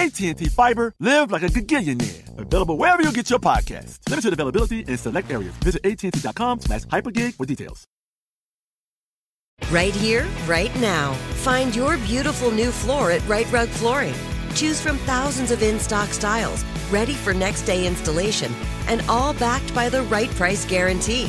AT&T Fiber, live like a gigillionaire. Available wherever you get your podcast. Limited availability in select areas. Visit AT&T.com slash hypergig for details. Right here, right now. Find your beautiful new floor at Rite Rug Flooring. Choose from thousands of in-stock styles, ready for next day installation, and all backed by the right price guarantee.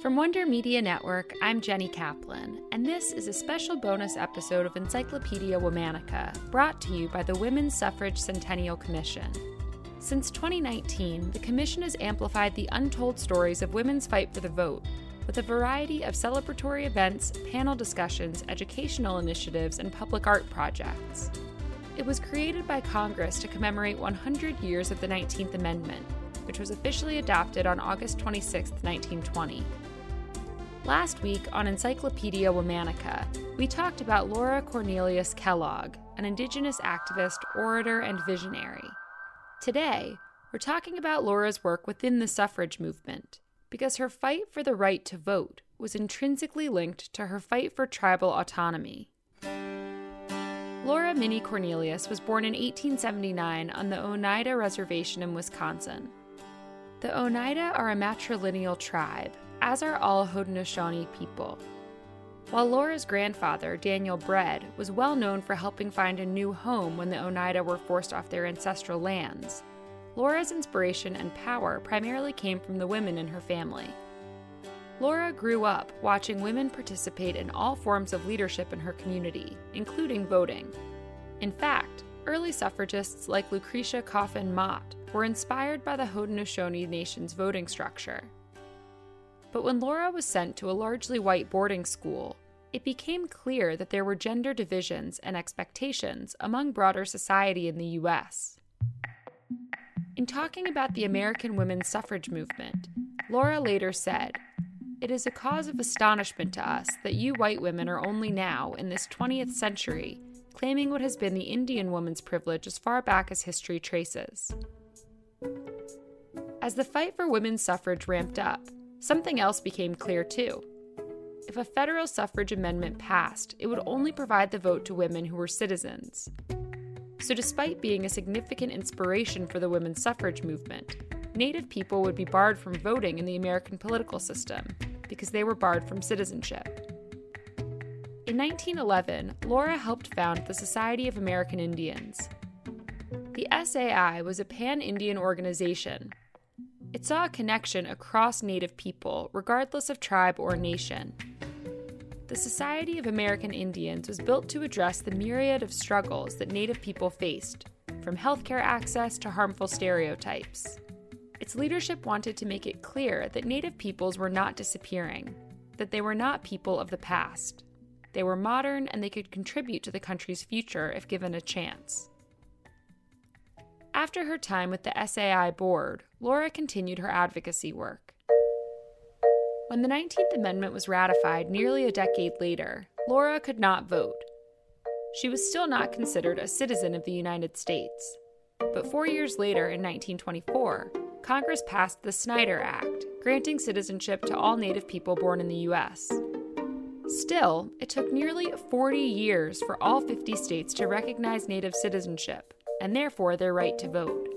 From Wonder Media Network, I'm Jenny Kaplan, and this is a special bonus episode of Encyclopedia Womanica, brought to you by the Women's Suffrage Centennial Commission. Since 2019, the Commission has amplified the untold stories of women's fight for the vote with a variety of celebratory events, panel discussions, educational initiatives, and public art projects. It was created by Congress to commemorate 100 years of the 19th Amendment, which was officially adopted on August 26, 1920. Last week on Encyclopedia Womanica, we talked about Laura Cornelius Kellogg, an Indigenous activist, orator, and visionary. Today, we're talking about Laura's work within the suffrage movement, because her fight for the right to vote was intrinsically linked to her fight for tribal autonomy. Laura Minnie Cornelius was born in 1879 on the Oneida Reservation in Wisconsin. The Oneida are a matrilineal tribe as are all Haudenosaunee people. While Laura's grandfather, Daniel Bread, was well known for helping find a new home when the Oneida were forced off their ancestral lands, Laura's inspiration and power primarily came from the women in her family. Laura grew up watching women participate in all forms of leadership in her community, including voting. In fact, early suffragists like Lucretia Coffin Mott were inspired by the Haudenosaunee Nation's voting structure. But when Laura was sent to a largely white boarding school, it became clear that there were gender divisions and expectations among broader society in the U.S. In talking about the American women's suffrage movement, Laura later said, It is a cause of astonishment to us that you white women are only now, in this 20th century, claiming what has been the Indian woman's privilege as far back as history traces. As the fight for women's suffrage ramped up, Something else became clear too. If a federal suffrage amendment passed, it would only provide the vote to women who were citizens. So, despite being a significant inspiration for the women's suffrage movement, Native people would be barred from voting in the American political system because they were barred from citizenship. In 1911, Laura helped found the Society of American Indians. The SAI was a pan Indian organization it saw a connection across Native people, regardless of tribe or nation. The Society of American Indians was built to address the myriad of struggles that Native people faced, from healthcare access to harmful stereotypes. Its leadership wanted to make it clear that Native peoples were not disappearing, that they were not people of the past. They were modern and they could contribute to the country's future if given a chance. After her time with the SAI board, Laura continued her advocacy work. When the 19th Amendment was ratified nearly a decade later, Laura could not vote. She was still not considered a citizen of the United States. But four years later, in 1924, Congress passed the Snyder Act, granting citizenship to all Native people born in the U.S. Still, it took nearly 40 years for all 50 states to recognize Native citizenship, and therefore their right to vote.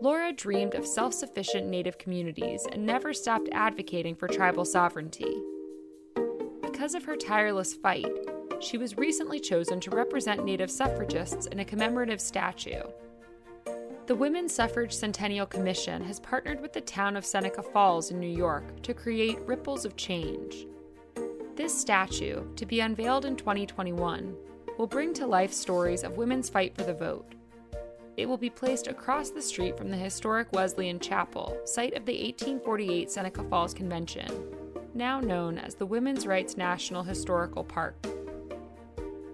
Laura dreamed of self sufficient Native communities and never stopped advocating for tribal sovereignty. Because of her tireless fight, she was recently chosen to represent Native suffragists in a commemorative statue. The Women's Suffrage Centennial Commission has partnered with the town of Seneca Falls in New York to create Ripples of Change. This statue, to be unveiled in 2021, will bring to life stories of women's fight for the vote. It will be placed across the street from the historic Wesleyan Chapel, site of the 1848 Seneca Falls Convention, now known as the Women's Rights National Historical Park.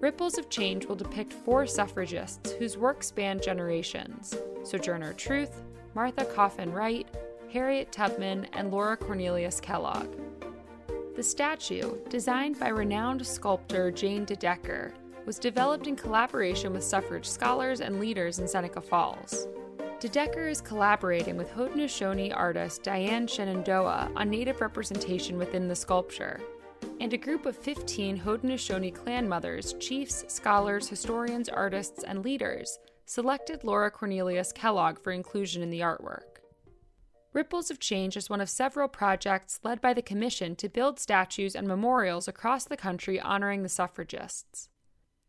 Ripples of Change will depict four suffragists whose work spanned generations Sojourner Truth, Martha Coffin Wright, Harriet Tubman, and Laura Cornelius Kellogg. The statue, designed by renowned sculptor Jane DeDecker, was developed in collaboration with suffrage scholars and leaders in Seneca Falls. DeDecker is collaborating with Haudenosaunee artist Diane Shenandoah on Native representation within the sculpture, and a group of 15 Haudenosaunee clan mothers, chiefs, scholars, historians, artists, and leaders selected Laura Cornelius Kellogg for inclusion in the artwork. Ripples of Change is one of several projects led by the Commission to build statues and memorials across the country honoring the suffragists.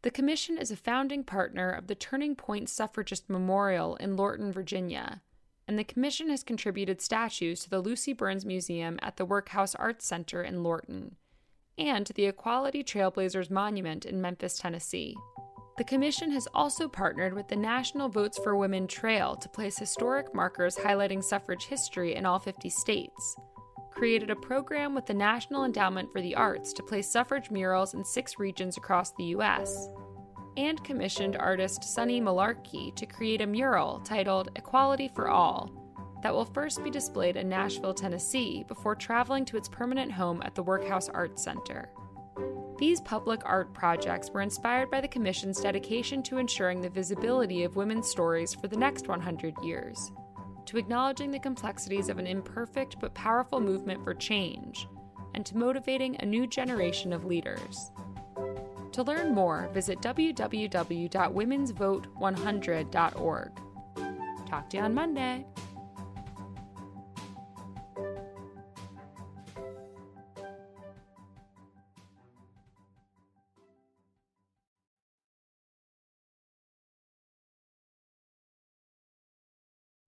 The Commission is a founding partner of the Turning Point Suffragist Memorial in Lorton, Virginia, and the Commission has contributed statues to the Lucy Burns Museum at the Workhouse Arts Center in Lorton and to the Equality Trailblazers Monument in Memphis, Tennessee. The Commission has also partnered with the National Votes for Women Trail to place historic markers highlighting suffrage history in all 50 states, created a program with the National Endowment for the Arts to place suffrage murals in six regions across the U.S., and commissioned artist Sunny Malarkey to create a mural titled Equality for All that will first be displayed in Nashville, Tennessee, before traveling to its permanent home at the Workhouse Arts Center. These public art projects were inspired by the Commission's dedication to ensuring the visibility of women's stories for the next 100 years to acknowledging the complexities of an imperfect but powerful movement for change, and to motivating a new generation of leaders. To learn more, visit www.womensvote100.org. Talk to you on Monday.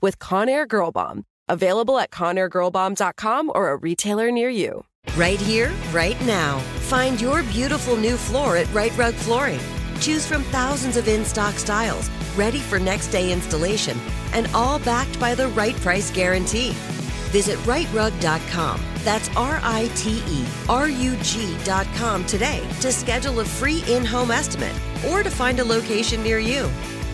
with Conair Girl Bomb. Available at ConairGirlBomb.com or a retailer near you. Right here, right now. Find your beautiful new floor at Rite Rug Flooring. Choose from thousands of in stock styles, ready for next day installation, and all backed by the right price guarantee. Visit riterug.com. That's R I T E R U G.com today to schedule a free in home estimate or to find a location near you.